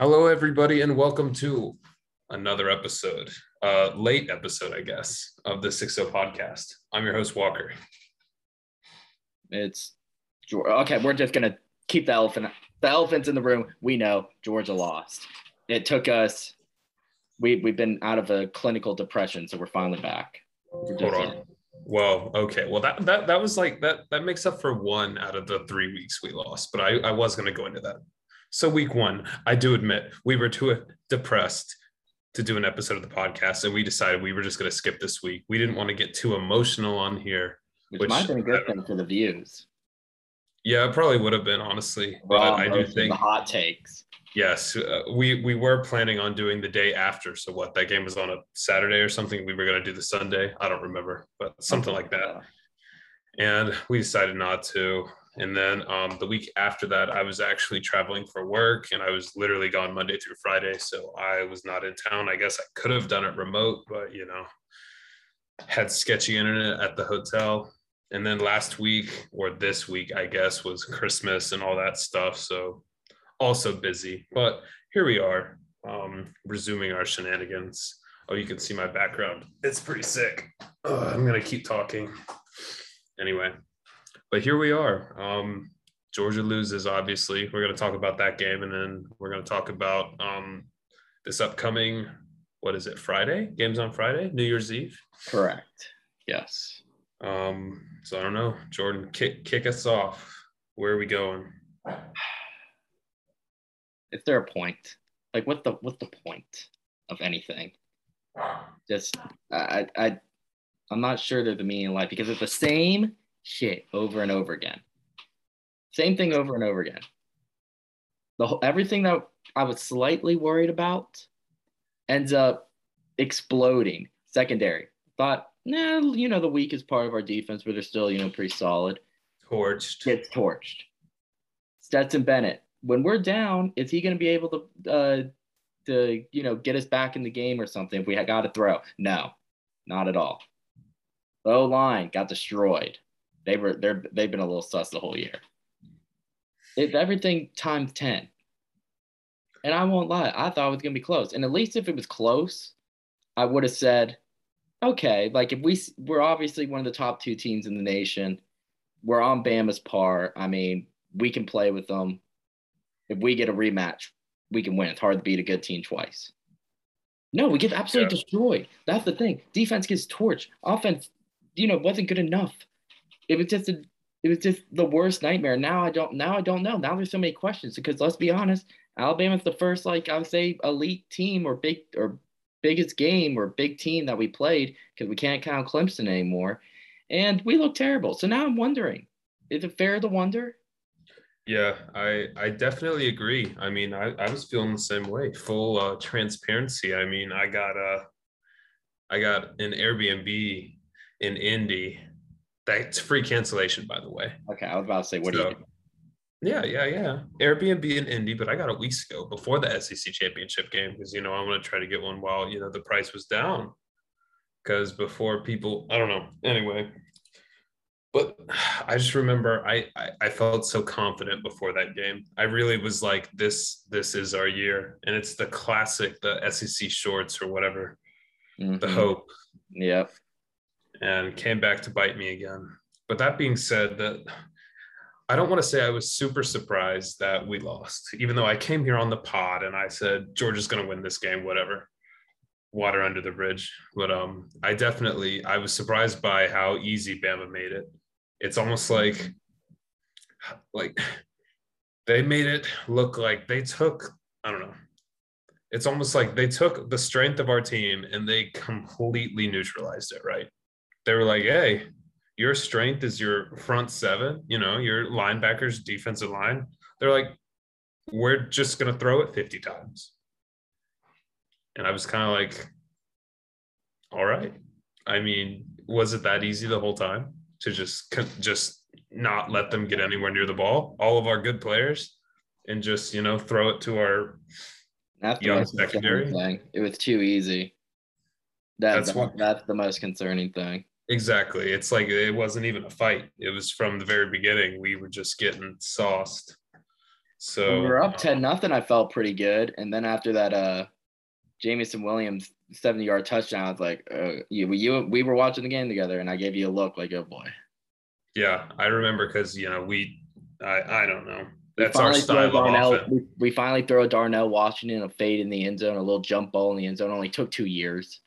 Hello, everybody, and welcome to another episode, uh, late episode, I guess, of the Six 0 podcast. I'm your host, Walker. It's okay. We're just gonna keep the elephant. The elephant's in the room. We know Georgia lost. It took us. We we've been out of a clinical depression, so we're finally back. We're Hold on. Well, okay. Well, that that that was like that that makes up for one out of the three weeks we lost. But I I was gonna go into that. So week one, I do admit we were too depressed to do an episode of the podcast, and we decided we were just gonna skip this week. We didn't want to get too emotional on here. Which, Which- might have been a good thing for the views. Yeah, it probably would have been honestly, but I do think the hot takes. Yes, uh, we we were planning on doing the day after. So what? That game was on a Saturday or something. We were going to do the Sunday. I don't remember, but something like that. And we decided not to. And then um, the week after that, I was actually traveling for work, and I was literally gone Monday through Friday. So I was not in town. I guess I could have done it remote, but you know, had sketchy internet at the hotel. And then last week or this week, I guess, was Christmas and all that stuff. So also busy, but here we are, um, resuming our shenanigans. Oh, you can see my background. It's pretty sick. Ugh, I'm gonna keep talking. Anyway, but here we are. Um, Georgia loses, obviously. We're gonna talk about that game, and then we're gonna talk about um, this upcoming. What is it? Friday? Games on Friday, New Year's Eve. Correct. Yes. Um, so I don't know. Jordan, kick kick us off. Where are we going? Is there a point? Like, what the what's the point of anything? Just I I I'm not sure there's a meaning in life because it's the same shit over and over again. Same thing over and over again. The whole, everything that I was slightly worried about ends up exploding. Secondary thought, nah, you know, the weakest part of our defense, but they're still, you know, pretty solid. Torched. Gets torched. Stetson Bennett. When we're down, is he going to be able to, uh, to you know, get us back in the game or something? If we got to throw, no, not at all. O line got destroyed. They were they're they've been a little sus the whole year. It's everything times ten. And I won't lie, I thought it was gonna be close. And at least if it was close, I would have said, okay, like if we we're obviously one of the top two teams in the nation, we're on Bama's par. I mean, we can play with them. If we get a rematch, we can win. It's hard to beat a good team twice. No, we get absolutely Yeah. destroyed. That's the thing. Defense gets torched. Offense, you know, wasn't good enough. It was just a, it was just the worst nightmare. Now I don't now I don't know. Now there's so many questions because let's be honest, Alabama's the first like I would say elite team or big or biggest game or big team that we played because we can't count Clemson anymore. And we look terrible. So now I'm wondering, is it fair to wonder? Yeah, I I definitely agree. I mean, I, I was feeling the same way. Full uh, transparency. I mean, I got a I got an Airbnb in Indy. That's free cancellation, by the way. Okay, I was about to say, what do you do? Yeah, yeah, yeah. Airbnb in Indy, but I got a weeks ago before the SEC championship game because you know I want to try to get one while you know the price was down. Because before people, I don't know. Anyway, but I just remember I, I I felt so confident before that game. I really was like, this this is our year, and it's the classic, the SEC shorts or whatever, the Mhm. hope Yep. And came back to bite me again. But that being said, that I don't want to say I was super surprised that we lost, even though I came here on the pod and I said Georgia's going to win this game, whatever. Water under the bridge, but um, I definitely I was surprised by how easy Bama made it. It's almost like, like they made it look like they took I don't know. It's almost like they took the strength of our team and they completely neutralized it, right? They were like, hey, your strength is your front seven, you know, your linebackers, defensive line. They're like, we're just going to throw it 50 times. And I was kind of like, all right. I mean, was it that easy the whole time to just just not let them get anywhere near the ball? All of our good players and just, you know, throw it to our the Young secondary. thing. It was too easy. That, That's that- what- that's the most concerning thing. Exactly. It's like it wasn't even a fight. It was from the very beginning. We were just getting sauced. So when we were up 10 nothing, I felt pretty good. And then after that, uh, Jameson Williams 70 yard touchdown, I was like, uh, you, you, we were watching the game together, and I gave you a look like, oh boy. Yeah, I remember because you know we, I, I don't know. That's our style of Darnell, offense. we, we finally throw a Darnell Washington a fade in the end zone, a little jump ball in the end zone. Only took two years.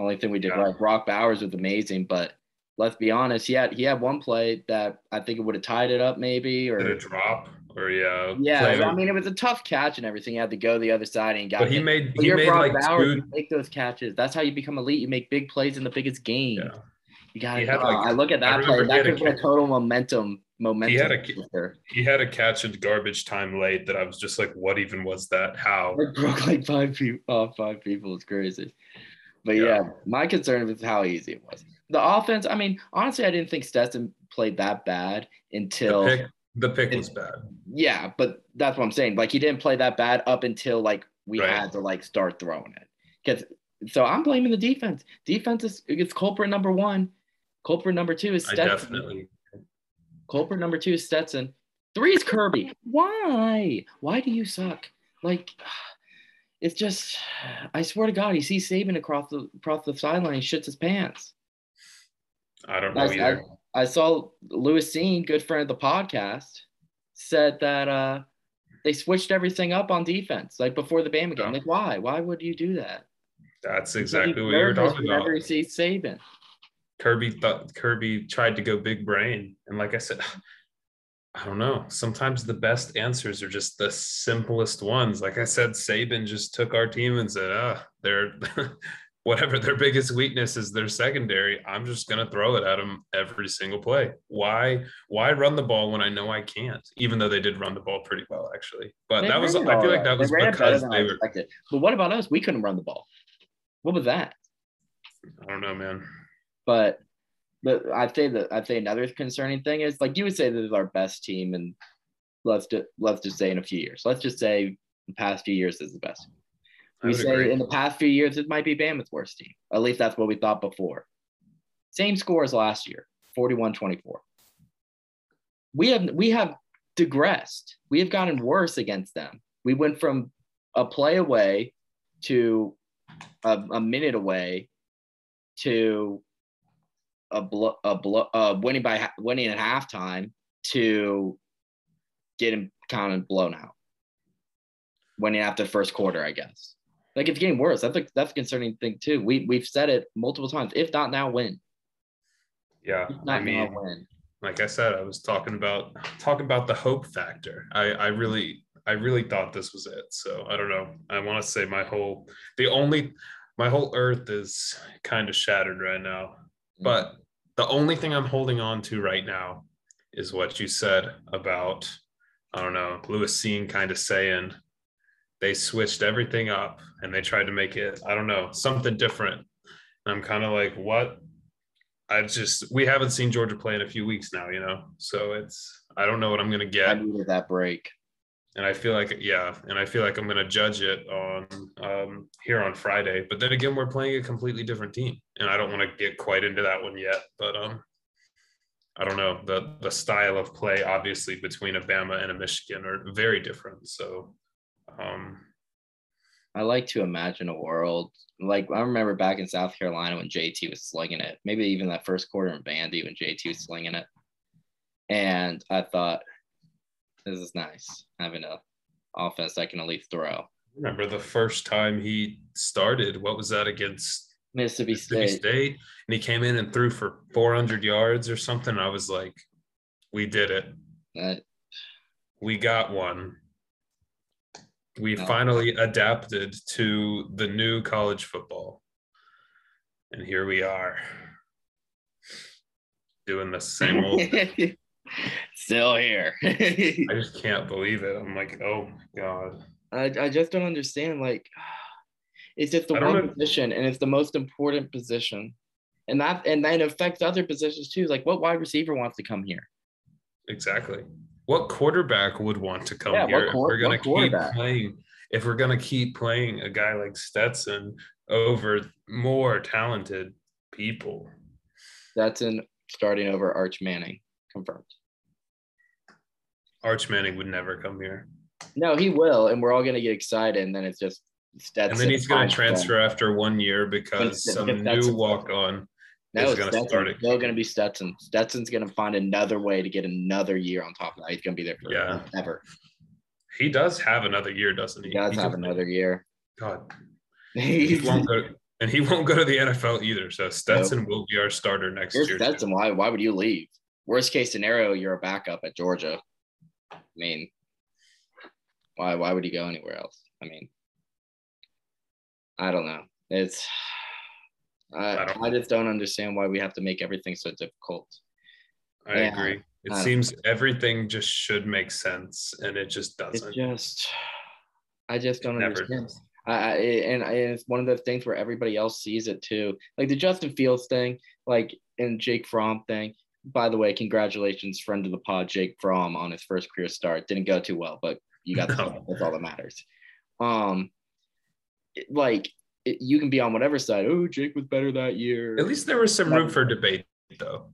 Only thing we did Yeah. right. Brock Bowers was amazing, but let's be honest, he had he had one play that I think it would have tied it up maybe or a drop or yeah, yeah. play- I mean it was a tough catch and everything. He had to go the other side and got but he made When he made Brock like Bowers, two. make those catches. That's how you become elite. You make big plays in the biggest game. Yeah, You got to. like- I look at that play. That could been a total momentum. Momentum. He had a he had a catch in garbage time late that I was just like, what even was that? How? Like broke like five people off oh, five people. It's crazy. But yeah. Yeah. my concern was how easy it was. The offense, I mean, honestly, I didn't think Stetson played that bad The until pick, the pick was bad. yeah, but that's what I'm saying. Like he didn't play that bad up until like we Right. had to like start throwing it. Because so I'm blaming the defense. Defense is it's culprit number one. Culprit number two is I definitely. Culprit number two is Stetson. Three is Kirby. Why? Why do you suck? Like, it's just, I swear to God, he sees Saban across the across the sideline, he shits his pants. I don't know I, I, either. I saw Lewis Seen, good friend of the podcast, said that uh, they switched everything up on defense, like before the Bama game. Yeah. Like, why? Why would you do that? That's exactly what you were talking about. Whenever he sees Saban. Kirby thought Kirby tried to go big brain, and like I said, I don't know. Sometimes the best answers are just the simplest ones. Like I said, Saban just took our team and said, "Ah, they're whatever their biggest weakness is, their secondary. I'm just gonna throw it at them every single play. Why? Why run the ball when I know I can't? Even though they did run the ball pretty well, actually. But They that was, I feel like that was They ran it better because they I were. But what about us? We couldn't run the ball. What was that? I don't know, man. But but I'd say that I'd say another concerning thing is like you would say this is our best team, and let's just let's just say in a few years. Let's just say the past few years is the best. We say agree. in the past few years it might be Bama's worst team. At least that's what we thought before. Same score as last year, 41-24. We have we have digressed. We have gotten worse against them. We went from a play away to a, a minute away to a blow, a blow, uh, winning by winning at halftime to getting kind of blown out, winning after the first quarter, I guess. Like it's getting worse. That's a that's a concerning thing too. We we've said it multiple times. If not now, win. Yeah, I mean, like I said, I was talking about talking about the hope factor. I I really I really thought this was it. So I don't know. I want to say my whole the only my whole earth is kind of shattered right now. But the only thing I'm holding on to right now is what you said about I don't know Lewis Seen kind of saying they switched everything up and they tried to make it I don't know something different. And I'm kind of like what I just we haven't seen Georgia play in a few weeks now, you know. So it's I don't know what I'm gonna get. I needed that break. And I feel like yeah, and I feel like I'm gonna judge it on um, here on Friday. But then again, we're playing a completely different team, and I don't want to get quite into that one yet. But um, I don't know the the style of play obviously between a Bama and a Michigan are very different. So um, I like to imagine a world like I remember back in South Carolina when JT was slinging it. Maybe even that first quarter in Vandy when JT was slinging it, and I thought, this is nice having a offense that can at least throw. remember the first time he started. What was that against Mississippi Mississippi State. State, and he came in and threw for 400 yards or something. I was like, we did it. That We got one. We No. finally adapted to the new college football. And here we are doing the same old. Still here. I just can't believe it. I'm like, oh my God. I, I just don't understand. Like, it's just the one know. position, and it's the most important position, and that and that affects other positions too. Like, what wide receiver wants to come here? Exactly. What quarterback would want to come Yeah, what here if we're gonna keep playing? If we're gonna keep playing a guy like Stetson over more talented people, That's in starting over Arch Manning confirmed. Arch Manning would never come here. No, he will, and we're all gonna get excited, and then it's just Stetson. And then he's going to fine. transfer after one year because some new walk on. No, is it's gonna Stetson. start it. Still gonna be Stetson. Stetson's gonna find another way to get another year on top of that. He's gonna be there Yeah. forever. He does have another year, doesn't he? He does He have another year. God, he won't go, and he won't go to the NFL either. So Stetson will be our starter next Here's year. Stetson. Why? Why would you leave? Worst case scenario, you're a backup at Georgia. I mean, why? Why would you go anywhere else? I mean, I don't know. It's I, I I, just don't understand why we have to make everything so difficult. I Yeah. agree. It I seems everything just should make sense, and it just doesn't. It just, I just don't understand. does. I, I and, I, and it's one of those things where everybody else sees it too. Like the Justin Fields thing, like and Jake Fromm thing. By the way, congratulations, friend of the pod, Jake Fromm, on his first career start. Didn't go too well, but you got the No. That's all that matters. Um, like it, you can be on whatever side. Oh, Jake was better that year. At least there was some room for debate, though.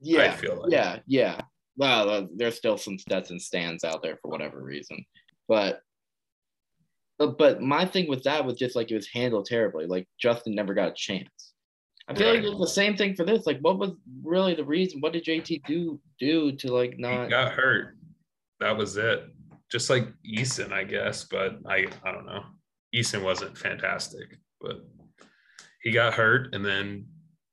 Yeah, I yeah, feel like. yeah, yeah. Well, uh, there's still some Stetson stands out there for whatever reason, but but, but my thing with that was just like it was handled terribly. Like Justin never got a chance. I feel Right. like it's the same thing for this. Like, what was really the reason? What did JT do do to like He not? got hurt. That was it. Just like Eason, I guess, but I I don't know. Eason wasn't fantastic, but he got hurt and then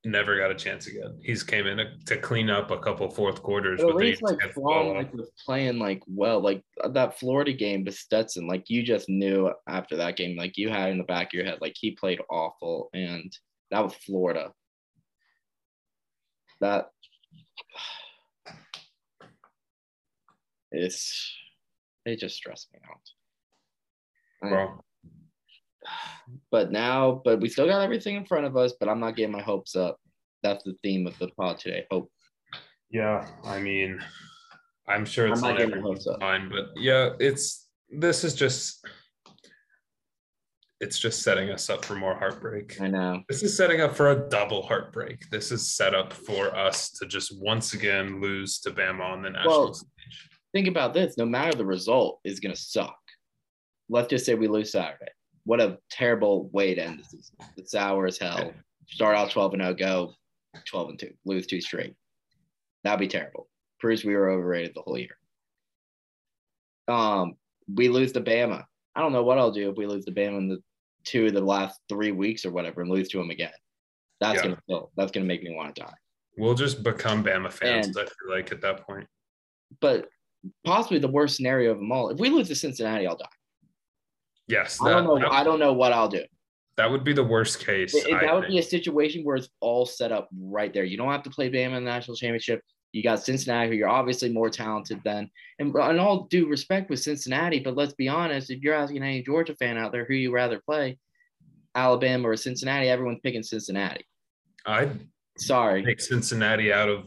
never got a chance again. He's came in to clean up a couple fourth quarters, But at he least like kept the Fromm ball like was playing like well, like that Florida game to Stetson, like you just knew after that game, like you had in the back of your head, like he played awful, and that was Florida. That it's it just stressed me out. Bro, but now, but we still got everything in front of us. But I'm not getting my hopes up. That's the theme of the pod today. Hope. yeah, I mean, I'm sure it's I'm not not getting my hopes up. mind, but yeah, it's this is just it's just setting us up for more heartbreak. I know. This is setting up for a double heartbreak. This is set up for us to just once again lose to Bama on the national Well, stage. think about this. No matter the result is going to suck. Let's just say we lose saturday. What a terrible way to end the season. It's sour as hell. Start out 12 and 0 go 12 and 2 lose two straight. That'd be terrible. Proves we were overrated the whole year. Um we lose to bama. I don't know what i'll do if we lose to bama in the two of the last three weeks or whatever and lose to them again that's Yeah. gonna kill. that's gonna make me want to die We'll just become Bama fans, And- I feel like, at that point. but possibly the worst scenario of them all if we lose to cincinnati i'll die Yes, I don't know. that, I don't know what I'll do. that would be the worst case. It- it- I that would think. be a situation where it's all set up right there. You don't have to play Bama in the national championship. You got Cincinnati, who you're obviously more talented than. And, and all due respect with Cincinnati, but let's be honest, if you're asking any Georgia fan out there who you rather play, Alabama or Cincinnati, everyone's picking Cincinnati. I'd Sorry. take Cincinnati out of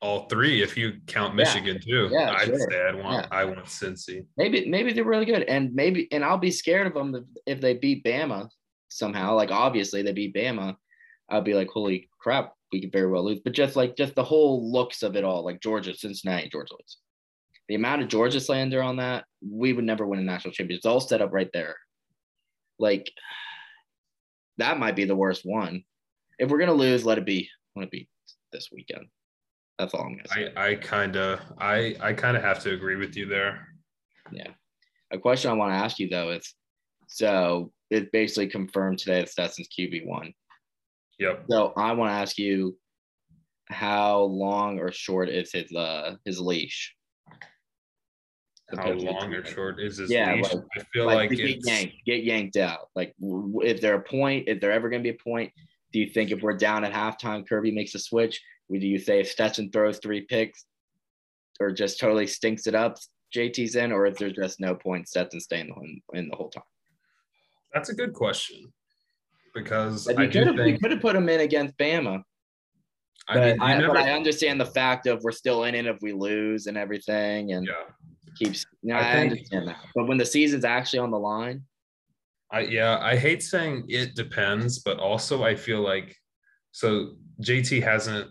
all three if you count Yeah. Michigan too. Yeah, I'd sure. say I'd want Yeah. I want Cincy. Maybe maybe they're really good, and maybe and I'll be scared of them if, if they beat Bama somehow. Like obviously they beat Bama, I'll be like, holy crap, we could very well lose. But just like just the whole looks of it all, like Georgia, Cincinnati, Georgia lose. The amount of Georgia slander on that, we would never win a national championship. It's all set up right there. Like that might be the worst one. If we're gonna lose, let it be. Let it be this weekend. That's all I'm gonna say. I I kind of I I kind of have to agree with you there. Yeah. A question I want to ask you though is so it basically confirmed today that Stetson's QB one. Yep. So I want to ask you how long or short is his uh his leash? How Compared to the long or short is his Yeah, leash? like- I feel Like, like, get yanked, get yanked out. Like if there a point, if there ever gonna be a point, do you think if we're down at halftime, Kirby makes a switch? Would you say if Stetson throws three picks or just totally stinks it up, JT's in, or is there just no point Stetson staying in, in the whole time? that's a good question because I we could have think could have put him in against Bama, I but, mean I, never but I understand the fact of we're still in it if we lose and everything, and yeah keeps. You know, I I, think- understand that, but when the season's actually on the line, I yeah, I hate saying it depends, but also I feel like so JT hasn't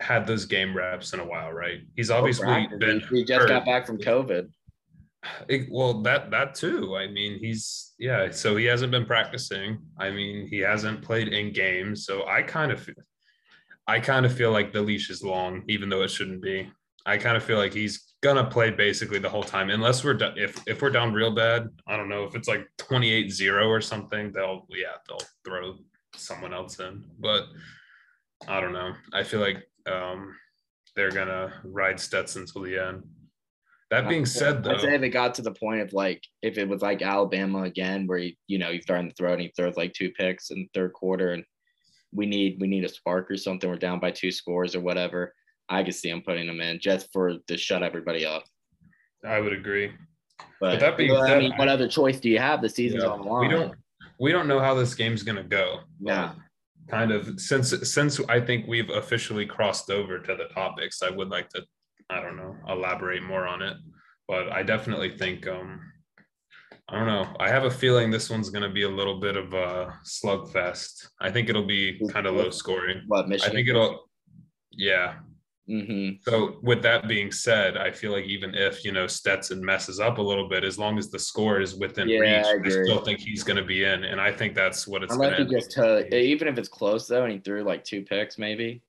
had those game reps in a while, right? He's oh, obviously been. He, he just hurt. got back from COVID. It, well, that that too. I mean, he's yeah. So he hasn't been practicing. I mean, he hasn't played in games. So I kind of, I kind of feel like the leash is long, even though it shouldn't be. I kind of feel like he's gonna play basically the whole time, unless we're if if we're down real bad. I don't know if it's like 28-0 or something. They'll yeah they'll throw someone else in, but I don't know. I feel like um, they're gonna ride Stetson until the end. That being said, though, I'd say if it got to the point of like if it was like Alabama again, where he, you know he's starting to throw and he throws like two picks in the third quarter, and we need we need a spark or something. We're down by two scores or whatever. I could see him putting them in just for to shut everybody up. I would agree. But, but that being said, I mean, what other choice do you have? The season's yeah, on the line. We don't we don't know how this game's gonna go. Yeah. Um, kind of since since I think we've officially crossed over to the topics, I would like to I don't know elaborate more on it. But I definitely think um I don't know. I have a feeling this one's going to be a little bit of a slugfest. I think it'll be kind of low scoring. What Michigan? I think it'll. Yeah, Mm-hmm. So with that being said, I feel like even if you know Stetson messes up a little bit, as long as the score is within yeah, reach, I, I, still think he's going to be in, and I think that's what it's. Unless he just uh, even if it's close though, and he threw like two picks, maybe.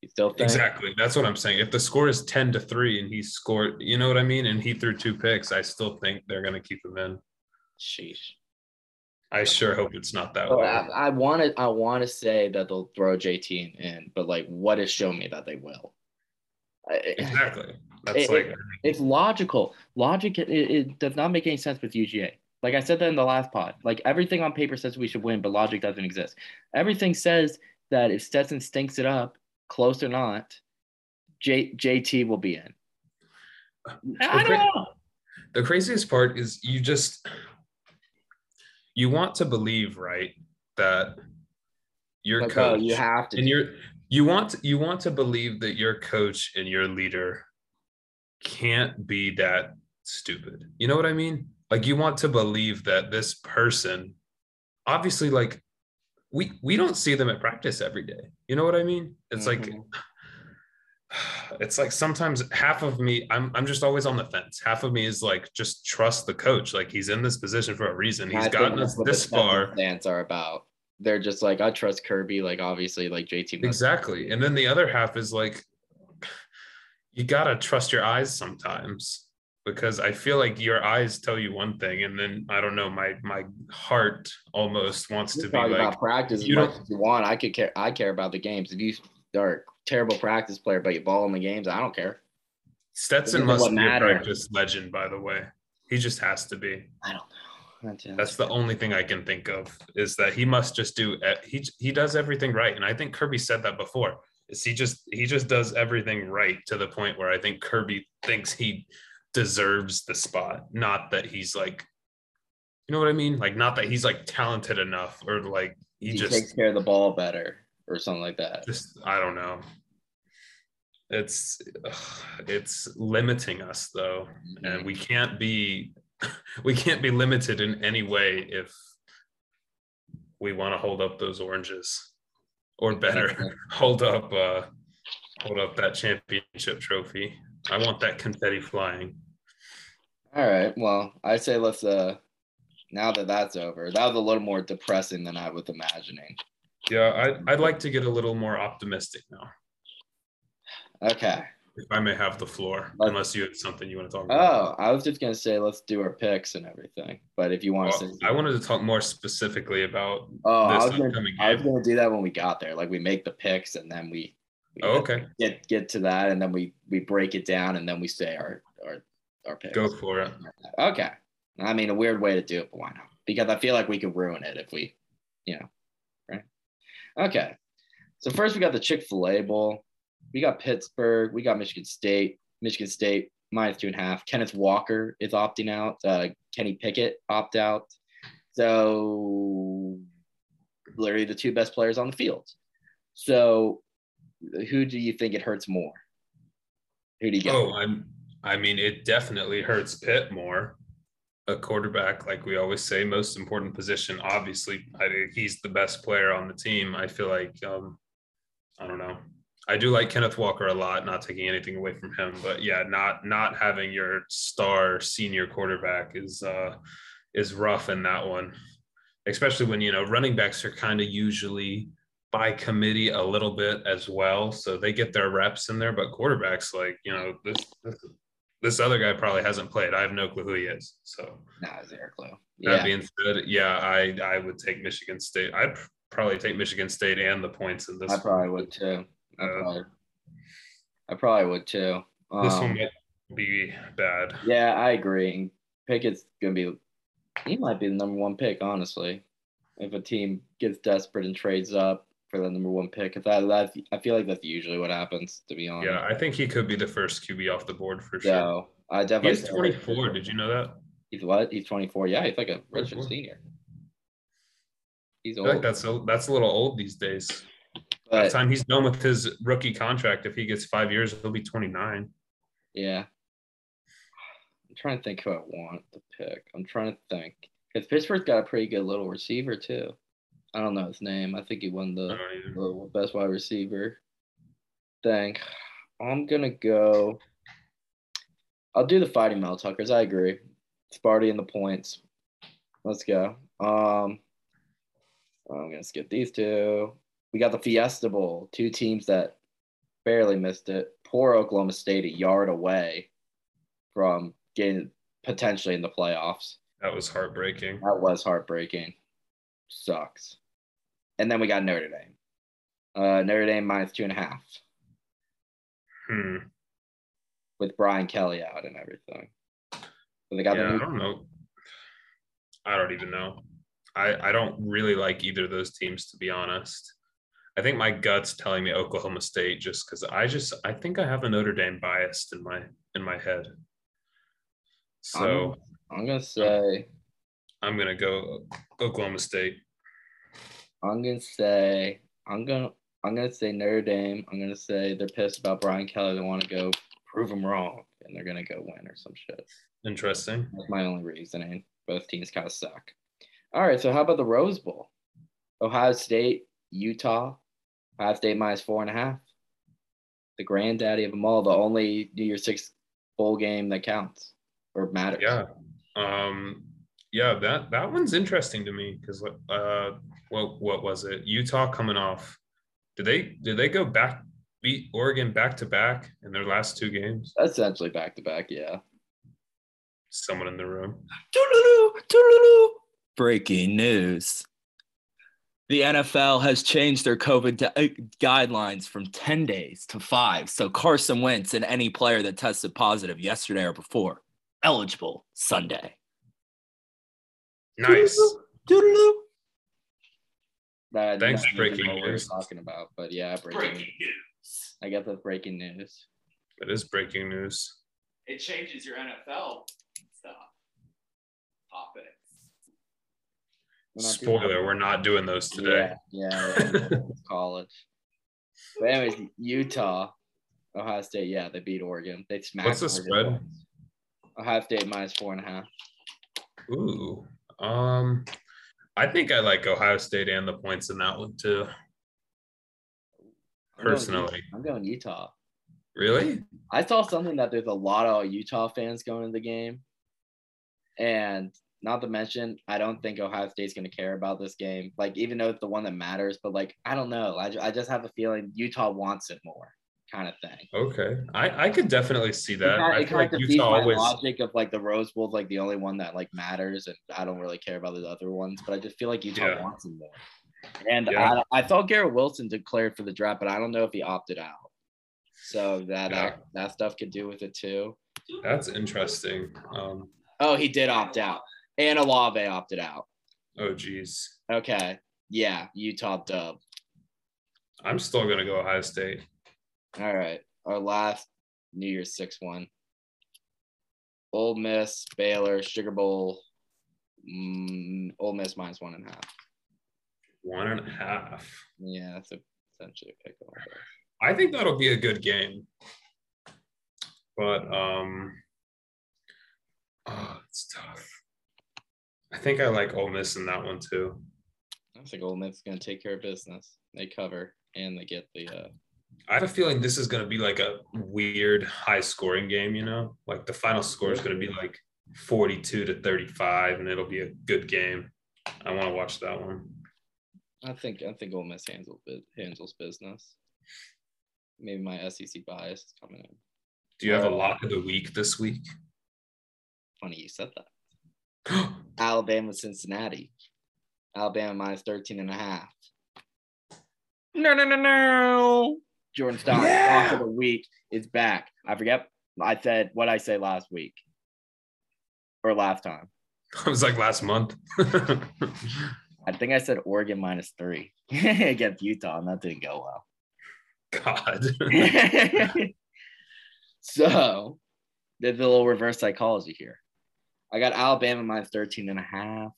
He still think? exactly. That's what I'm saying. If the score is ten to three and he scored, you know what I mean, and he threw two picks, I still think they're going to keep him in. Sheesh. I sure hope it's not that oh, way. I want to. I want to say that they'll throw JT in, but like, what has shown me that they will? Exactly. That's it, like it, it's logical. Logic. It, it, does not make any sense with UGA. Like I said that in the last pod. Like everything on paper says we should win, but logic doesn't exist. Everything says that if Stetson stinks it up, close or not, J, JT will be in. I don't know. The craziest part is you just you want to believe, right, that your like, coach oh, you have to and you're you want to, you want to believe that your coach and your leader can't be that stupid. You know what I mean? Like you want to believe that this person obviously like we we don't see them at practice every day. You know what I mean? It's mm-hmm. like it's like sometimes half of me I'm I'm just always on the fence. Half of me is like just trust the coach. Like he's in this position for a reason. He's gotten us this far. Stance are about. They're just like I trust Kirby. Like obviously, like JT. Exactly, and then the other half is like you gotta trust your eyes sometimes because I feel like your eyes tell you one thing, and then I don't know, my my heart almost wants you to be like about practice as much as you want. I could care. I care about the games. If you are a terrible practice player, but you ball in the games. I don't care. Stetson must be matter. a practice legend, by the way. He just has to be. I don't know. That's the only thing I can think of is that he must just do he he does everything right, and I think Kirby said that before. Is he just he just does everything right to the point where I think Kirby thinks he deserves the spot, not that he's like, you know what I mean, like not that he's like talented enough or like he, he just takes care of the ball better or something like that. Just I don't know. It's it's limiting us though, and we can't be we can't be limited in any way if we want to hold up those oranges, or better, hold up uh, hold up that championship trophy. I want that confetti flying. All right. Well, I say let's uh now that that's over. That was a little more depressing than I was imagining. Yeah, I, I'd like to get a little more optimistic now. Okay. If I may have the floor, let's, unless you have something you want to talk about. Oh, I was just gonna say let's do our picks and everything. But if you want well, to say, I wanted to talk more specifically about. Oh, I was, gonna, I was gonna do that when we got there. Like we make the picks and then we. Oh, okay. Get get to that and then we we break it down and then we say our our our picks. Go for it. Okay. I mean, a weird way to do it, but why not? Because I feel like we could ruin it if we, you know, right? Okay. So first we got the Chick-fil-A Bowl. We got Pittsburgh. We got Michigan State. Michigan State minus two and a half. Kenneth Walker is opting out. Uh, Kenny Pickett opt out. So literally the two best players on the field. So who do you think it hurts more? Who do you get? Oh, I'm. I mean, it definitely hurts Pitt more a quarterback, like we always say, most important position. Obviously, I, he's the best player on the team. I feel like, um, I don't know. I do like Kenneth Walker a lot, not taking anything away from him, but yeah, not not having your star senior quarterback is uh is rough in that one. Especially when you know running backs are kind of usually by committee a little bit as well, so they get their reps in there. But quarterbacks, like you know, this this, this other guy probably hasn't played. I have no clue who he is. So Nah, zero clue. that Yeah, being said, yeah, I I would take Michigan State. I'd probably take Michigan State and the points in this. I probably would too. I Uh, probably, I probably would too. This Um, one might be bad. Yeah, I agree. Pickett's gonna be he might be the number one pick, honestly. If a team gets desperate and trades up for the number one pick, if that, that I feel like that's usually what happens, to be honest. Yeah, I think he could be the first QB off the board for sure. So I definitely He's 24. Did you know that? He's what? He's 24. Yeah, he's like a redshirt senior. He's old. like that's a, that's a little old these days. By the time he's done with his rookie contract, if he gets five years, he'll be 29. yeah. I'm trying to think who I want to pick. I'm trying to think. Because Pittsburgh's got a pretty good little receiver too. I don't know his name. I think he won the the best wide receiver thing. I'm gonna go. I'll do the fighting Mel Tuckers. I agree. Sparty and the points. Let's go. Um, I'm gonna skip these two. We got the Fiesta Bowl. Two teams that barely missed it. Poor Oklahoma State, a yard away from getting potentially in the playoffs. That was heartbreaking. That was heartbreaking. Sucks. And then we got Notre Dame. Uh, Notre Dame minus two and a half Hmm. with Brian Kelly out and everything. So they got Yeah, I don't know. I don't even know. I, I don't really like either of those teams, to be honest. I think my gut's telling me Oklahoma State just because I just I think I have a Notre Dame biased in my in my head. So I'm gonna say I'm gonna go Oklahoma State. I'm gonna say I'm gonna I'm gonna say Notre Dame. I'm gonna say they're pissed about Brian Kelly. They want to go prove them wrong, and they're gonna go win or some shit. Interesting. That's my only reasoning. Both teams kind of suck. All right, so how about the Rose Bowl? Ohio State, Utah. Ohio State minus four and a half. The granddaddy of them all. The only New Year's Six bowl game that counts or matters. Yeah. Um yeah, that that one's interesting to me because uh what what was it? Utah coming off. Did they did they go back beat Oregon back to back in their last two games? Essentially back to back. Yeah. Someone in the room. Breaking news. The NFL has changed their COVID gu- uh, guidelines from 10 days to five. So Carson Wentz and any player that tested positive yesterday or before, eligible Sunday. Nice. Doodaloo. That, Thanks, that's breaking what we were news. talking about, but yeah, breaking. news. I got the breaking news. That is breaking news. It changes your NFL stuff. Topics. We're not Spoiler, we're not doing those today. Yeah, yeah, college. But anyways, Utah, Ohio State, yeah, they beat Oregon. They smacked. What's the Oregon. spread? Ohio State minus four and a half. Ooh. Um I think I like Ohio State and the points in that one too. I'm going Personally. I'm going Utah. Really? I saw something that there's a lot of Utah fans going to the game, and not to mention, I don't think Ohio State's going to care about this game. Like, even though it's the one that matters, but like, I don't know. I, I just have a feeling Utah wants it more, kind of thing. Okay. I, I could definitely see that. it kind like of defeats Utah my always logic of like the Rose Bowl's like the only one that like matters, and I don't really care about the other ones. But I just feel like Utah Yeah. wants them more. And Yeah. I, I thought Garrett Wilson declared for the draft, but I don't know if he opted out. So that Yeah. that, that stuff could do with it too. that's interesting. Um Oh, he did opt out. And Olave opted out. oh geez. Okay. Yeah, Utah dub. I'm still gonna go Ohio State. All right. Our last New Year's Six one. Ole Miss, Baylor, Sugar Bowl. Mm, Ole Miss minus one and a half. One and a half. Yeah, that's a, essentially a pick. I think that'll be a good game. But um oh, it's tough. I think I like Ole Miss in that one too. I think Ole Miss is going to take care of business. They cover and they get the uh, I have a feeling this is going to be like a weird high scoring game, you know? Like the final score is going to be like 42 to 35 and it'll be a good game. I want to watch that one. I think I think Ole Miss handles handles business. Maybe my SEC bias is coming in. Do you have a um, lock of the week this week? Funny you said that. Alabama, Cincinnati. Alabama minus 13 and a half. No, no, no, no. Jordan Stein, Yeah. of the week is back. I forget. I said what I say last week or last time. I was like last month. I think I said Oregon minus three against Utah, and that didn't go well. God. so there's a little reverse psychology here. I got Alabama minus 13 and a half.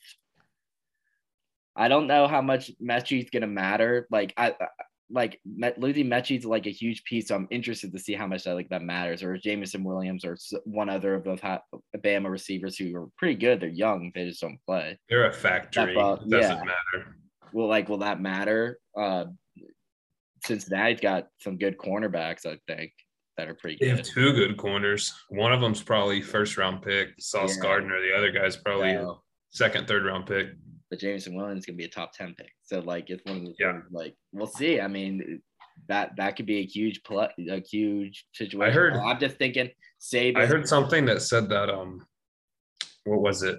I don't know how much Meechie's gonna matter. Like I I- like losing Meechie's like a huge piece, so I'm interested to see how much that like that matters. Or Jameson Williams or one other of those ha- Bama receivers who are pretty good. They're young, they just don't play. They're a factory. Step up, It doesn't yeah. matter. Will like will that matter? Uh, Cincinnati's got some good cornerbacks, I think, that are pretty good. They have two good corners. One of them's probably first round pick, Sauce Yeah. Gardner. The other guy's probably So, second, third round pick. But Jameson Williams is gonna be a top ten pick. So like it's one of the Yeah. things, like we'll see. I mean that that could be a huge pl- a huge situation. I heard- I'm just thinking Saban. I heard something that said that um what was it?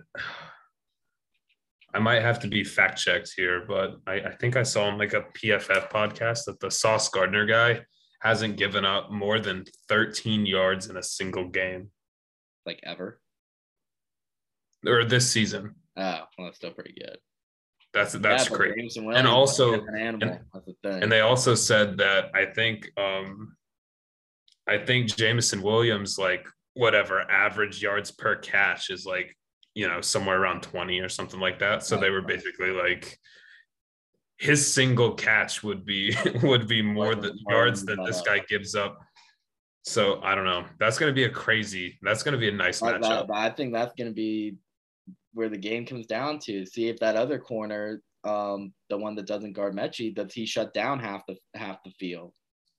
I might have to be fact checked here, but I, I think I saw on like a PFF podcast that the Sauce Gardner guy hasn't given up more than 13 yards in a single game like ever. or this season. Oh, well, that's still pretty good. That's that's Yeah. Jameson Williams, also- an animal. thing. And they also said that I think um I think Jameson Williams like whatever average yards per catch is like you know somewhere around 20 or something like that. So they were basically like his single catch would be would be more than yards than this guy gives up. So I don't know. That's gonna be a crazy. That's gonna be a nice matchup. I think that's going to be where the game comes down to. See if that other corner, um, the one that doesn't guard Meechie, does he shut down half the half the field?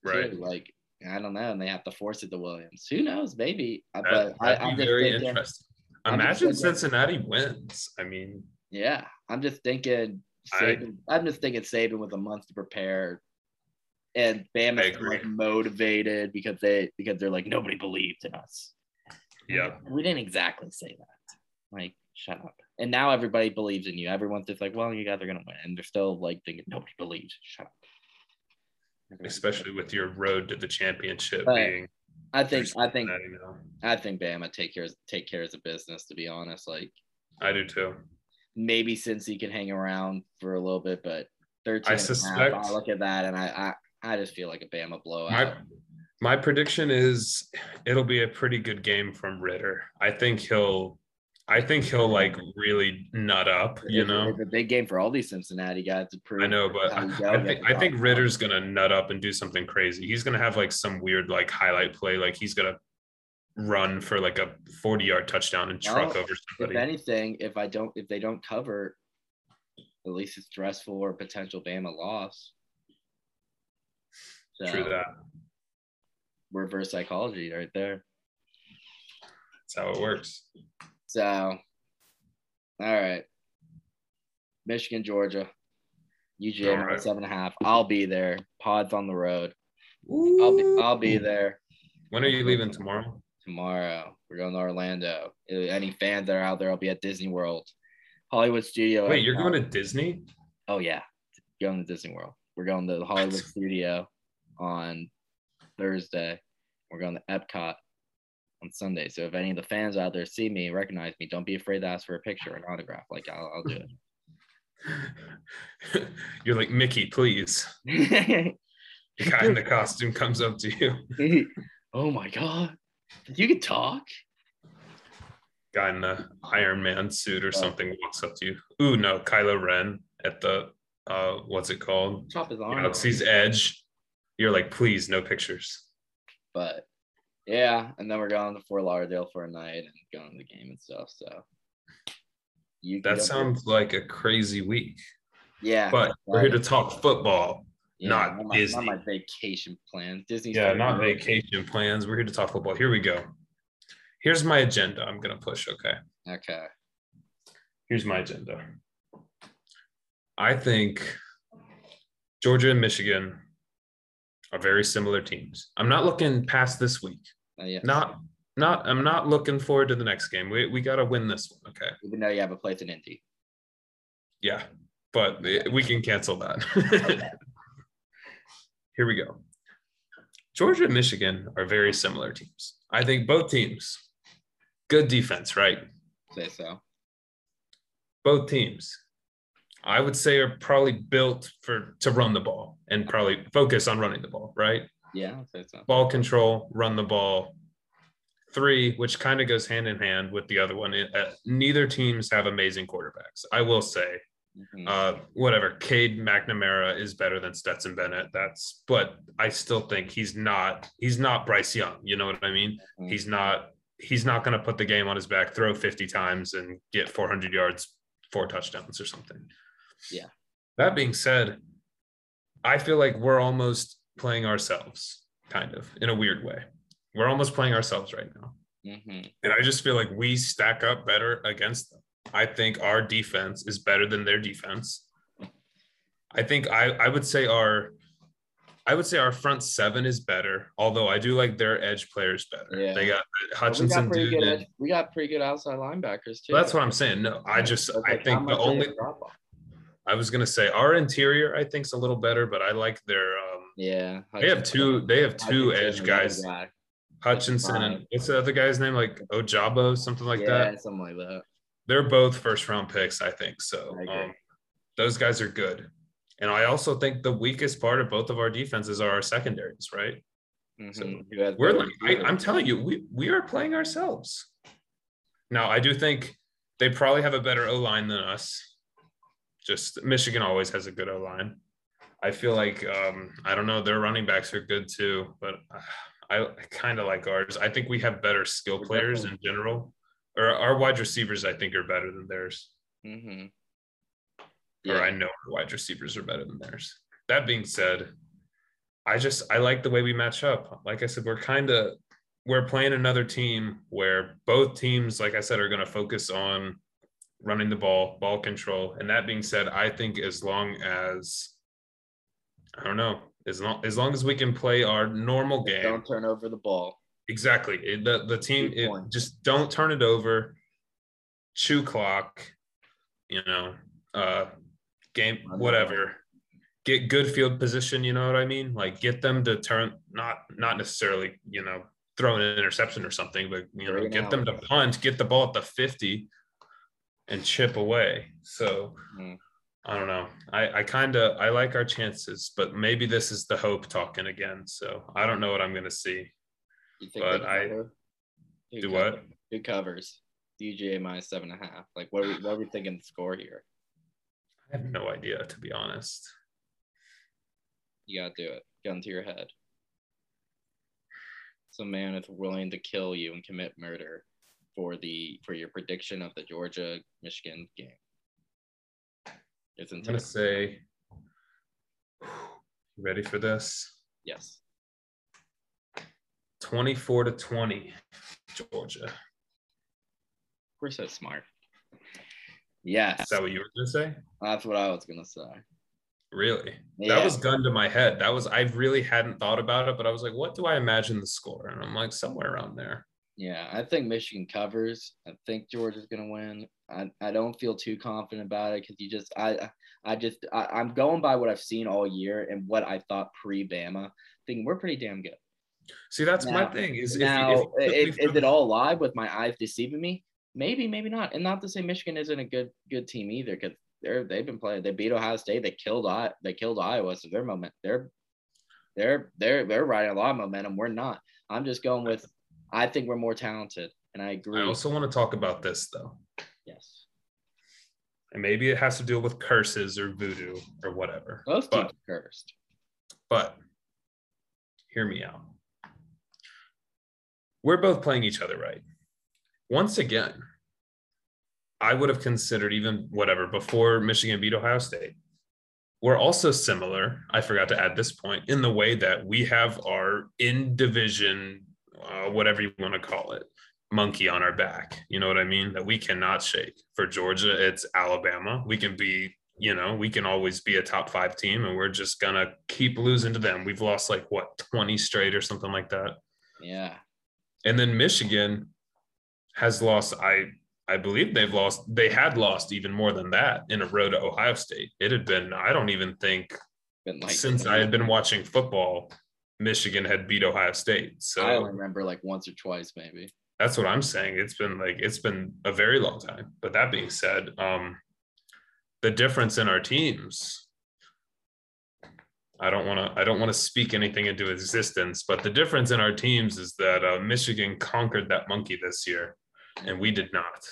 Right. too. Like I don't know, and they have to force it to Williams. Who knows? Maybe. That, but I, that'd I'm be just very thinking. interesting. Imagine Cincinnati wins. I mean, Yeah, I'm just thinking. I- Saban, I'm just thinking Saban with a month to prepare, and I Bama's like motivated because they because they're like nobody believed in us. yeah. We didn't exactly say that. Like, shut up. And now everybody believes in you. Everyone's just like, well, you guys are gonna win, and they're still like thinking nobody believes. Shut up. Especially with your road to the championship But being I think I think Cincinnati now. I think Bama take care take care of business. To be honest, like I do too. maybe since he can hang around for a little bit, but 13 I a half, suspect- I look at that and I, I I just feel like a Bama blowout. My my prediction is it'll be a pretty good game from Ridder. I think he'll I think he'll like really nut up, you It's- know. it's a big game for all these Cincinnati guys to prove. I know, but go I think I think. Ridder's gonna nut up and do something crazy. He's gonna have like some weird like highlight play, like he's gonna run for like a 40 yard touchdown and truck Well, over If anything, if I don't, if they don't cover, at least it's stressful or potential Bama loss. So, True that. Reverse psychology right there. That's how it works. So, all right. Michigan, Georgia. UGA right. seven and a half. I'll be there. Pods on the road. I'll be I'll be there When are you leaving tomorrow? tomorrow. We're going to Orlando. Uh, Any fans that are out there, I'll be at Disney World. Hollywood Studio. Wait, you're Epcot. going to Disney? Oh yeah, going to Disney World. We're going to the Hollywood Studio on Thursday. We're going to Epcot on Sunday. So if any of the fans out there see me, recognize me, don't be afraid to ask for a picture or an autograph. Like I'll, I'll do it. You're like Mickey, please. The guy in the costume comes up to you. oh my god, you can talk. Guy in the Iron Man suit or something walks up to you. Ooh, no, Kylo Ren at the uh, what's it called? Chop his arm. Galaxy's Edge. You're like, please, no pictures. But yeah, and then we're going to Fort Lauderdale for a night and going to the game and stuff. So you That sounds like a crazy week. yeah, But we're here to talk football. not not my, Disney. Not my vacation plans. Disney. Yeah, not vacation plans. We're here to talk football. Here we go. Here's my agenda. I'm gonna push. Okay. Okay. Here's my agenda. I think Georgia and Michigan are very similar teams. I'm not looking past this week. Uh, yeah. Not not I'm not looking forward to the next game. We we gotta win this one. Okay. Even though you have a place in Indy. Yeah. But we can cancel that. Here we go. Georgia and Michigan are very similar teams. I think both teams, good defense, right? Say so. Both teams, I would say, are probably built for to run the ball and probably focus on running the ball, right? Yeah, so. Ball control, run the ball. Three, which kind of goes hand in hand with the other one. It, uh, neither teams have amazing quarterbacks. I will say, Mhm. uh, whatever. Cade McNamara is better than Stetson Bennett. That's, but I still think he's not. He's not Bryce Young. You know what I mean? Mhm. He's not. He's not going to put the game on his back, throw 50 times, and get 400 yards, four touchdowns, or something. Yeah. That being said, I feel like we're almost playing ourselves, kind of in a weird way. We're almost playing ourselves right now. Mhm. And I just feel like we stack up better against them. I think our defense is better than their defense. I think I, I would say our I would say our front seven is better, although I do like their edge players better. Yeah. They got But we Hutchinson got pretty dude. edge- We got pretty good outside linebackers too. That's what I'm saying. No, I just it's I think the much of a only? I was gonna say our interior I think's a little better, but I like their um Yeah. they have two they have two Hutchinson, edge guys, guy. Hutchinson and what's the other guy's name? Like Ojabo, something like yeah, that. Yeah, something like that. they're both first round picks, I think. So I um, those guys are good. And I also think the weakest part of both of our defenses are our secondaries, right? So Mhm. Who has We're like, I, I'm telling you, we, we are playing ourselves. Now, I do think they probably have a better O line than us. Just Michigan always has a good O line. I feel like, um, I don't know, their running backs are good too, but uh, I, I kind of like ours. I think we have better skill players in general, or our wide receivers, I think, are better than theirs. Mhm. or I know our wide receivers are better than theirs. That being said, I just I like the way we match up. Like I said, we're kind of we're playing another team where both teams, like I said, are going to focus on running the ball, ball control. And that being said, I think as long as I don't know, as long as long as we can play our normal game, Don't turn over the ball. exactly. It, the the team it, just don't turn it over. Chew clock you know uh game whatever. Get good field position you know what i mean? Like get them to turn not not necessarily you know throw an interception or something but you know get them to punt get the ball at the 50 and chip away so Mhm. i don't know i i kind of i like our chances but maybe this is the hope talking again so i don't know what i'm going to see You think But I- cover? Do what Who covers? UGA minus seven and a half. Like, what are we, what are we thinking the score here? I have no idea, to be honest. You gotta do it. Gun to your head. Some man is willing to kill you and commit murder for the for your prediction of the Georgia Michigan game. It's I'm gonna say, you ready for this? Yes. 24 to 20, Georgia. We're so smart. Yes. Is that what you were gonna say? That's what I was gonna say. Really? Yeah. That was gun to my head. That was I really hadn't thought about it, but I was like, what do I imagine the score? And I'm like, somewhere around there. Yeah, I think Michigan covers. I think Georgia's gonna win. I, I don't feel too confident about it because you just I I just I, I'm going by what I've seen all year and what I thought pre Bama. Thinking we're pretty damn good. See, that's my thing. Is now, if, if is, is it all live with my eyes deceiving me? Maybe, maybe not. And not to say Michigan isn't a good good team either, because they're they've been playing. They beat Ohio State. They killed I they killed Iowa. So their moment they're they're they're they're riding a lot of momentum. We're not. I'm just going with. I think we're more talented, and I agree. I also want to talk about this though. yes, And maybe it has to do with curses or voodoo or whatever. both but teams are cursed. But hear me out. We're both playing each other right. Once again, I would have considered even whatever before Michigan beat Ohio State. we're also similar. I forgot to add this point in the way that we have our in division, uh, whatever you want to call it, monkey on our back. You know what I mean? That we cannot shake. For Georgia, it's Alabama. We can be, you know, we can always be a top five team, and we're just gonna keep losing to them. We've lost like what twenty straight or something like that. Yeah. And then Michigan has lost. I I believe they've lost, they had lost even more than that in a row to Ohio State. It had been, I don't even think like, since I had been watching football, Michigan had beat Ohio State. So I remember like once or twice, maybe. That's what I'm saying. It's been like, it's been a very long time. But that being said, um, the difference in our teams, I don't want to I don't want to speak anything into existence, but the difference in our teams is that uh, Michigan conquered that monkey this year and we did not.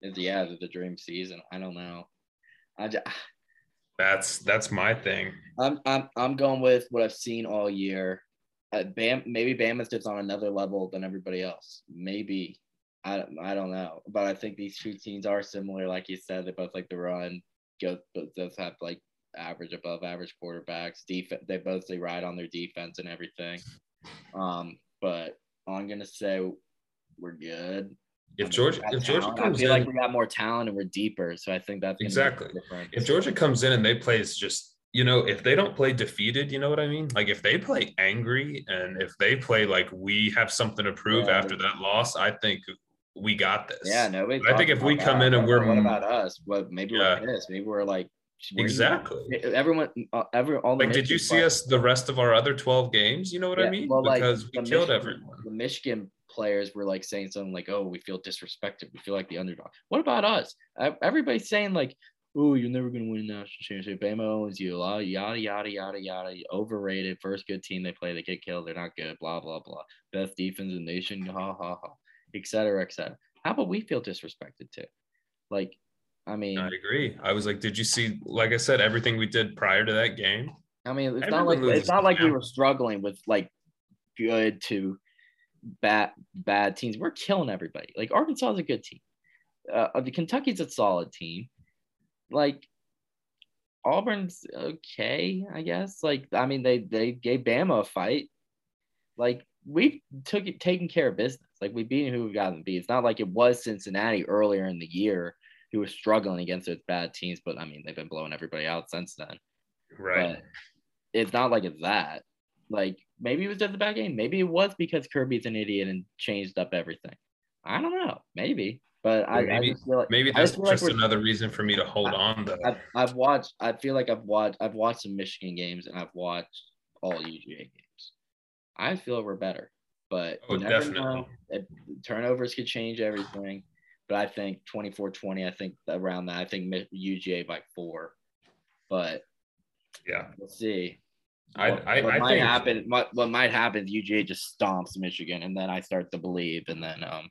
Yeah, the dream season. I don't know. I just, that's that's my thing. I'm I'm I'm going with what I've seen all year. Uh, Bam, maybe Bama's just on another level than everybody else. Maybe I I don't know, but I think these two teams are similar. Like you said, they both like the run. Go, both have like average, above average quarterbacks. Defense, they both they ride on their defense and everything. Um, but I'm gonna say we're good. If Georgia, if Georgia comes I feel in, like we got more talent and we're deeper, so I think that's exactly. If Georgia comes in and they play just you know, if they don't play defeated, you know what I mean? Like if they play angry and if they play like we have something to prove yeah. after that loss, I think we got this. Yeah, no. I think if we come in and we're what about us? What maybe yeah. we're pissed. Maybe we're like exactly everyone uh, every all like did you see us the rest of our other 12 games you know what yeah, i mean well, because like, we killed Michigan, everyone the michigan players were like saying something like, "Oh, we feel disrespected. We feel like the underdog." What about us? Everybody's saying like, "Oh, you're never gonna win a national championship." Bama owns you. Yada yada yada yada. Overrated. First good team they play, they get killed. They're not good. Blah blah blah. Best defense in the nation. Ha ha ha. Etc. Etc. How about we feel disrespected too? Like, I mean, I agree. I was like, did you see? Like I said, everything we did prior to that game. I mean, it's not like it's not like we were struggling with like good to bad bad teams. We're killing everybody. Like Arkansas is a good team. Uh, the Kentucky's a solid team. Like Auburn's okay, I guess. Like I mean, they they gave Bama a fight. Like we took it taken care of business. Like we beat who we got to beat. It's not like it was Cincinnati earlier in the year who was struggling against those bad teams, but I mean they've been blowing everybody out since then. Right. But it's not like it's that. Like maybe it was just a bad game. Maybe it was because Kirby's an idiot and changed up everything. I don't know. Maybe. But I, maybe, I just feel like maybe that's just, just like another reason for me to hold I, on though. I've, I've watched I feel like I've watched I've watched some Michigan games and I've watched all UGA games. I feel we're better. But oh, definitely. It, turnovers could change everything. But I think 24-20, I think around that, I think UGA by four. But yeah, we'll see. I, what, I, what I might think happen. What, what might happen is UGA just stomps Michigan, and then I start to believe, and then um,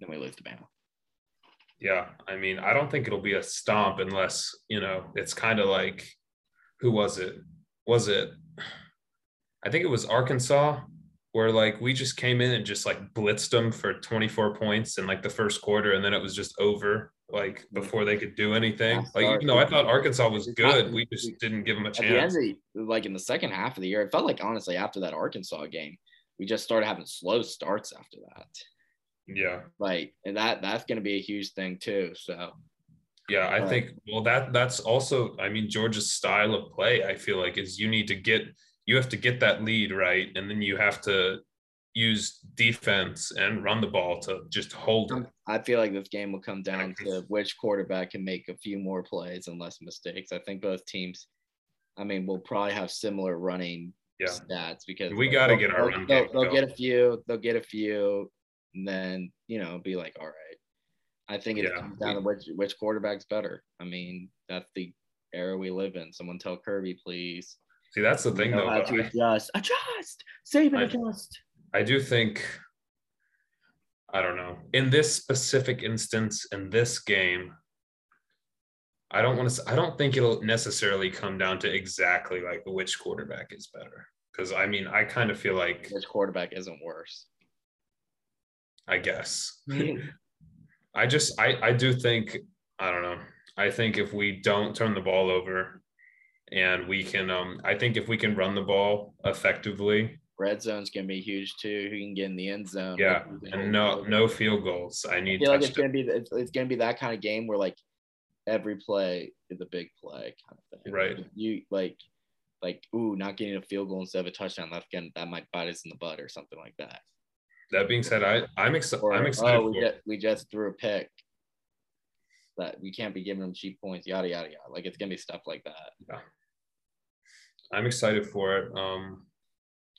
then we lose to Bama. Yeah, I mean, I don't think it'll be a stomp unless you know it's kind of like, who was it? Was it? I think it was Arkansas, where like we just came in and just like blitzed them for 24 points in like the first quarter, and then it was just over like before they could do anything. Like even though I thought Arkansas was good, we just didn't give them a chance. The the, like in the second half of the year, it felt like honestly after that Arkansas game, we just started having slow starts after that. Yeah. Like and that that's going to be a huge thing too. So. Yeah, I think well that that's also I mean Georgia's style of play. I feel like is you need to get you have to get that lead right, and then you have to use defense and run the ball to just hold it. I feel like this game will come down to which quarterback can make a few more plays and less mistakes. I think both teams, I mean, will probably have similar running yeah. stats because we got to get our run they'll, they'll get a few, they'll get a few, and then you know be like, all right. I think it yeah. comes down to which which quarterback's better. I mean, that's the era we live in. Someone tell Kirby, please. See, that's the thing, though. How to adjust, adjust, save and I, adjust. I do think, I don't know, in this specific instance, in this game, I don't want to, I don't think it'll necessarily come down to exactly like which quarterback is better. Cause I mean, I kind of feel like which quarterback isn't worse. I guess. I just, I, I do think, I don't know. I think if we don't turn the ball over and we can um I think if we can run the ball effectively, Red zone's gonna be huge too. Who can get in the end zone? yeah, and no no field goals. I I need feel like it's gonna be it's, it's gonna be that kind of game where like every play is a big play kind of thing. Right. You like like ooh, not getting a field goal instead of a touchdown. That's gonna that might bite us in the butt or something like that. That being said, I I'm. Or, I'm excited. oh, we just we just threw a pick. That we can't be giving them cheap points, yada yada yada. Like it's gonna be stuff like that. Yeah. I'm excited for it. Um,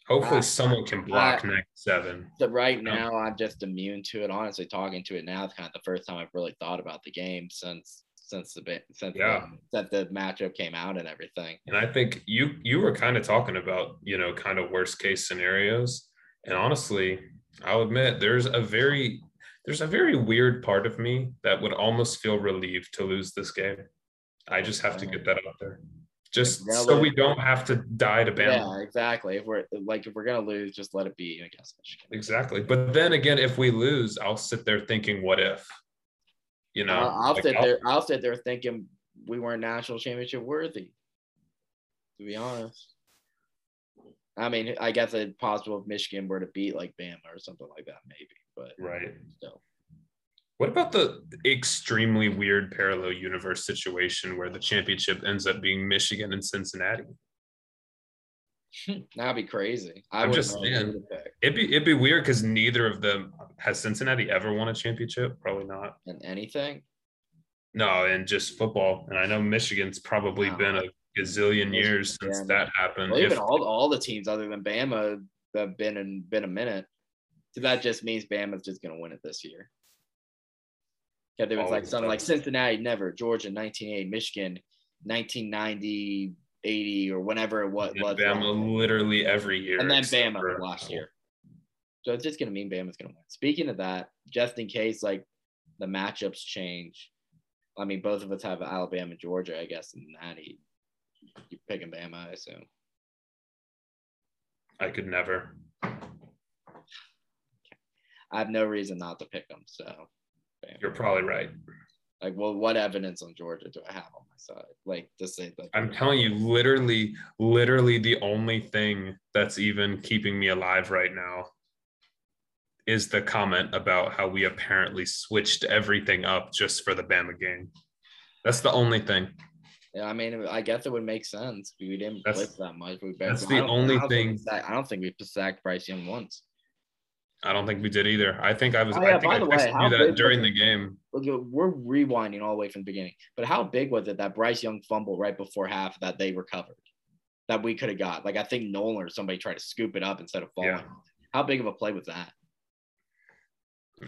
hopefully I- someone can block I- next seven. So right now, I'm just immune to it. Honestly, talking to it now is kind of the first time I've really thought about the game since since the since Yeah. the, since the matchup came out and everything. And I think you you were kind of talking about you know kind of worst case scenarios. And honestly, I'll admit there's a very there's a very weird part of me that would almost feel relieved to lose this game. I just have to get that out there, just so we don't have to die to Bama. Yeah, exactly. If we're like if we're gonna lose, just let it be against Michigan. Exactly. But then again, if we lose, I'll sit there thinking, what if? You know, I'll, I'll like, sit I'll- there. I'll sit there thinking we weren't national championship worthy. To be honest, I mean, I guess it's possible if Michigan were to beat like Bama or something like that, maybe. But Right. still, What about the extremely weird parallel universe situation where the championship ends up being Michigan and Cincinnati? that'd be crazy. I I'm just saying. It'd be it'd be weird because neither of them has Cincinnati ever won a championship. Probably not. And anything. No, and just football. And I know Michigan's probably No. been a gazillion years since Yeah. that happened. Well, even If- all all the teams other than Bama have been in been a minute. So that just means Bama's just gonna win it this year. Yeah, there was like something like. Cincinnati never, Georgia 1980, Michigan 1990, 80, or whenever it was. Bama literally every year. and then Bama for- last year. So it's just gonna mean Bama's gonna win. Speaking of that, just in case like the matchups change, I mean both of us have Alabama, Georgia, I guess, and Natty. You picking Bama, I assume. I could never. I have no reason not to pick them. So, You're probably right. like, well, what evidence on Georgia do I have on my side? Like to say that I'm telling you, literally, literally the only thing that's even keeping me alive right now is the comment about how we apparently switched everything up just for the Bama game. That's the only thing. Yeah, I mean, I guess it would make sense. We didn't blitz that much. We that's the only I don't think we thing- sacked- I don't think we sacked Bryce Young once. I don't think we did either. I think I was. Oh, yeah, I think by I the way, you that during the game. Look, we're rewinding all the way from the beginning. But how big was it that Bryce Young fumbled right before half that they recovered? That we could have got. Like I think Nolan or somebody tried to scoop it up instead of falling. Yeah. How big of a play was that?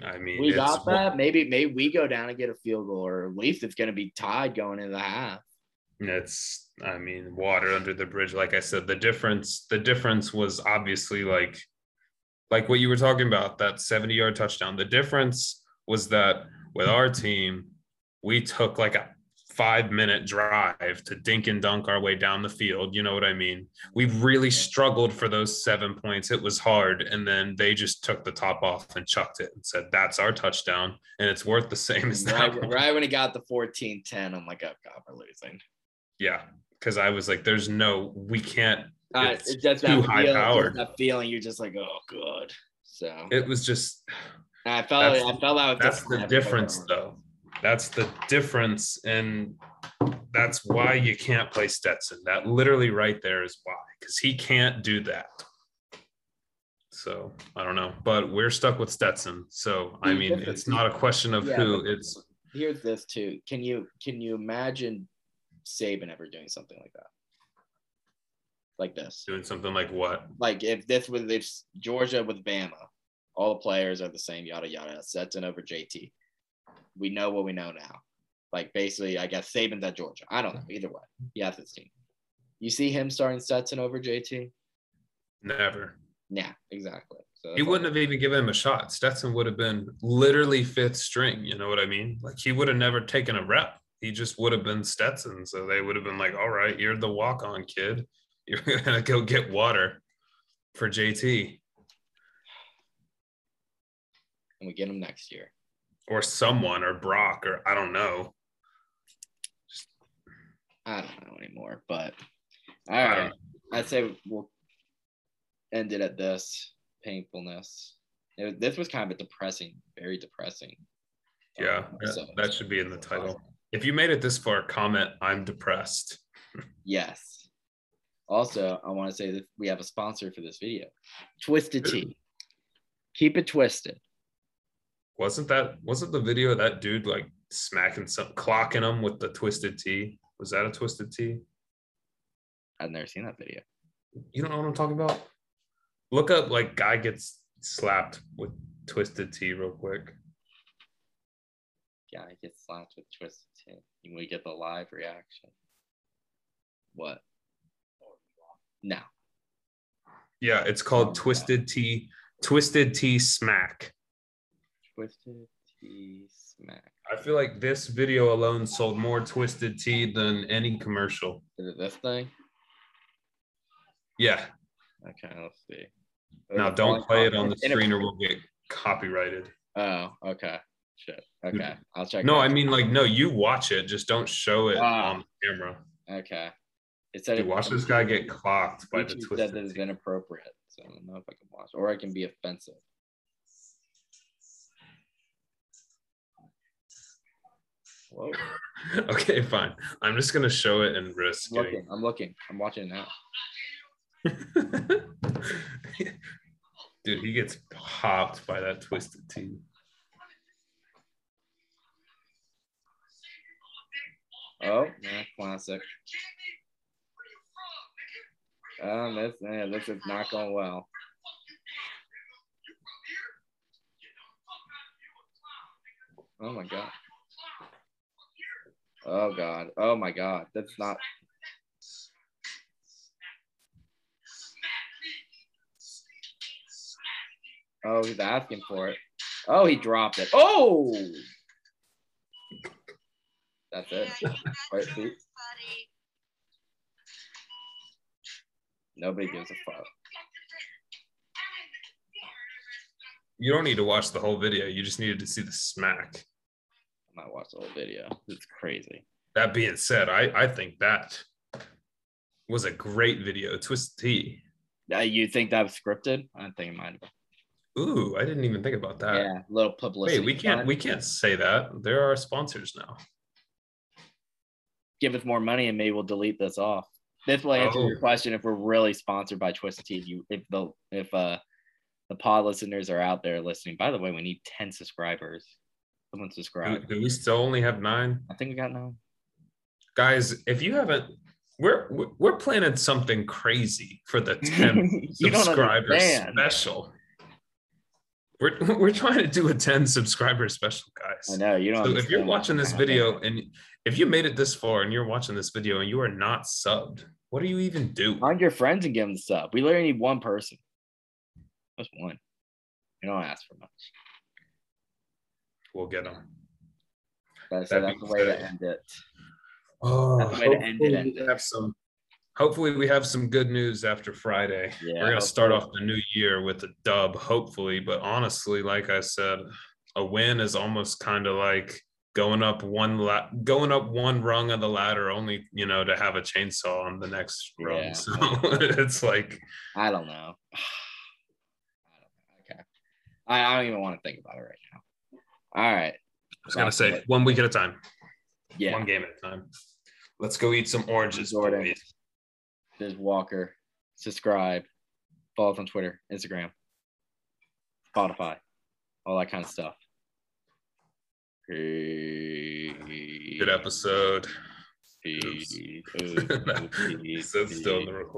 I mean, We got that. Maybe maybe we go down and get a field goal, or at least it's going to be tied going into the half. It's, I mean, water under the bridge. Like I said, the difference, the difference was obviously like, like what you were talking about, that 70 yard touchdown. The difference was that with our team, we took like a five minute drive to dink and dunk our way down the field. You know what I mean? We really struggled for those seven points. It was hard. And then they just took the top off and chucked it and said, that's our touchdown. And it's worth the same as that. Right, right when he got the 14-10, I'm like, oh god, we're losing. Yeah. Cause I was like, there's no, we can't. Uh, It's it's just too that high feeling, powered. that feeling. You're just like, oh god. So It was just, I felt that's- I felt that that's the difference though. That's the difference. And that's why you can't play Stetson. That literally right there is why, because he can't do that. So I don't know, but we're stuck with Stetson. So I mean, it's not a question of Yeah, who. It's Here's this too. Can you can you imagine Saban ever doing something like that? Like this. doing something like what? Like if this was if Georgia with Bama, all the players are the same, yada yada. Stetson over JT. We know what we know now. Like basically, I guess Saban's at Georgia. I don't know. Either way, he has his team. You see him starting Stetson over JT? Never. Yeah, exactly. So He wouldn't have even given him a shot. Stetson would have been literally fifth string. You know what I mean? Like he would have never taken a rep. He just would have been Stetson. So they would have been like, all right, you're the walk on kid. You're to go get water for JT and we get him next year. or someone or Brock or I don't know. I don't know anymore. But all I right. I'd say we'll end it at this painfulness. It, this was kind of a depressing, very depressing. uh, Yeah, that should be in the title. If you made it this far, comment I'm depressed. Yes. Also, I want to say that we have a sponsor for this video, Twisted Tea. Keep it twisted. Wasn't that wasn't the video of that dude like smacking some clocking him with the twisted Tea? Was that a twisted Tea? I've never seen that video. You don't know what I'm talking about? Look up like guy gets slapped with twisted Tea real quick. Yeah, I get slapped with Twisted Tea. And we get the live reaction. What? No. Yeah, it's called Twisted Tea, Twisted Tea Smack. Twisted Tea smack. I feel like this video alone sold more twisted tea than any commercial. Is it this thing? Yeah. Okay, let's see. Now Oh, don't play it on the screen or we'll get copyrighted. Oh, okay. Shit. Okay. I'll check. No. I mean like no, you watch it, just don't show it Ah. on camera. Okay. It said Dude, it- watch this guy get clocked by the YouTube said that it's inappropriate. So I don't know if I can watch, or I can be offensive. Whoa. Okay, fine. I'm just gonna show it and risk I'm looking. I'm looking. I'm watching now. Dude, he gets popped by that twisted tea. Oh, yeah, classic. Um, this, yeah, this is not going well. Oh my god. Oh god. Oh my god. That's not. Oh, he's asking for it. Oh, he dropped it. Oh. That's it. Right, Nobody gives a fuck. You don't need to watch the whole video. You just needed to see the smack. I might watch the whole video. It's crazy. That being said, I, I think that was a great video. Twisted tea. Uh, you think that was scripted? I don't think it might have been. Ooh, I didn't even think about that. yeah, little publicity. Wait, we can't we can't say that. There are sponsors now. give us more money and maybe we'll delete this off. This will answer your Oh. question if we're really sponsored by Twisted Tea. If you if the if uh the pod listeners are out there listening. By the way, we need 10 subscribers. Someone Do, subscribe. do we still only have nine? I think we got nine. Guys, if you haven't we're we're- planning something crazy for the 10 You don't subscriber special. We're, we're trying to do a 10 subscriber special, guys. I know you don't. So if you're watching this video and if you made it this far and you're watching this video and you are not subbed, what do you even do? find your friends and give them stuff. We literally need one person. Just one. You don't ask for much. We'll get them. But so that's the way to end it. Oh, That's the way to end it, hopefully end we it. have some. Hopefully, we have some good news after Friday. Yeah, We're gonna start off the new year with a dub, hopefully. But honestly, like I said, a win is almost kind of like going up one la- going up one rung of the ladder, only you know to have a chainsaw on the next rung. Yeah. So it's like I don't know. I don't. Okay. I, I don't even want to think about it right now. All right. I was gonna say, one week at a time, Yeah. one game at a time. Let's go eat some oranges, Jordan. There's Walker. Subscribe. Follow us on Twitter, Instagram, Spotify, all that kind of stuff. Good episode. Peace. Sit still in the recording.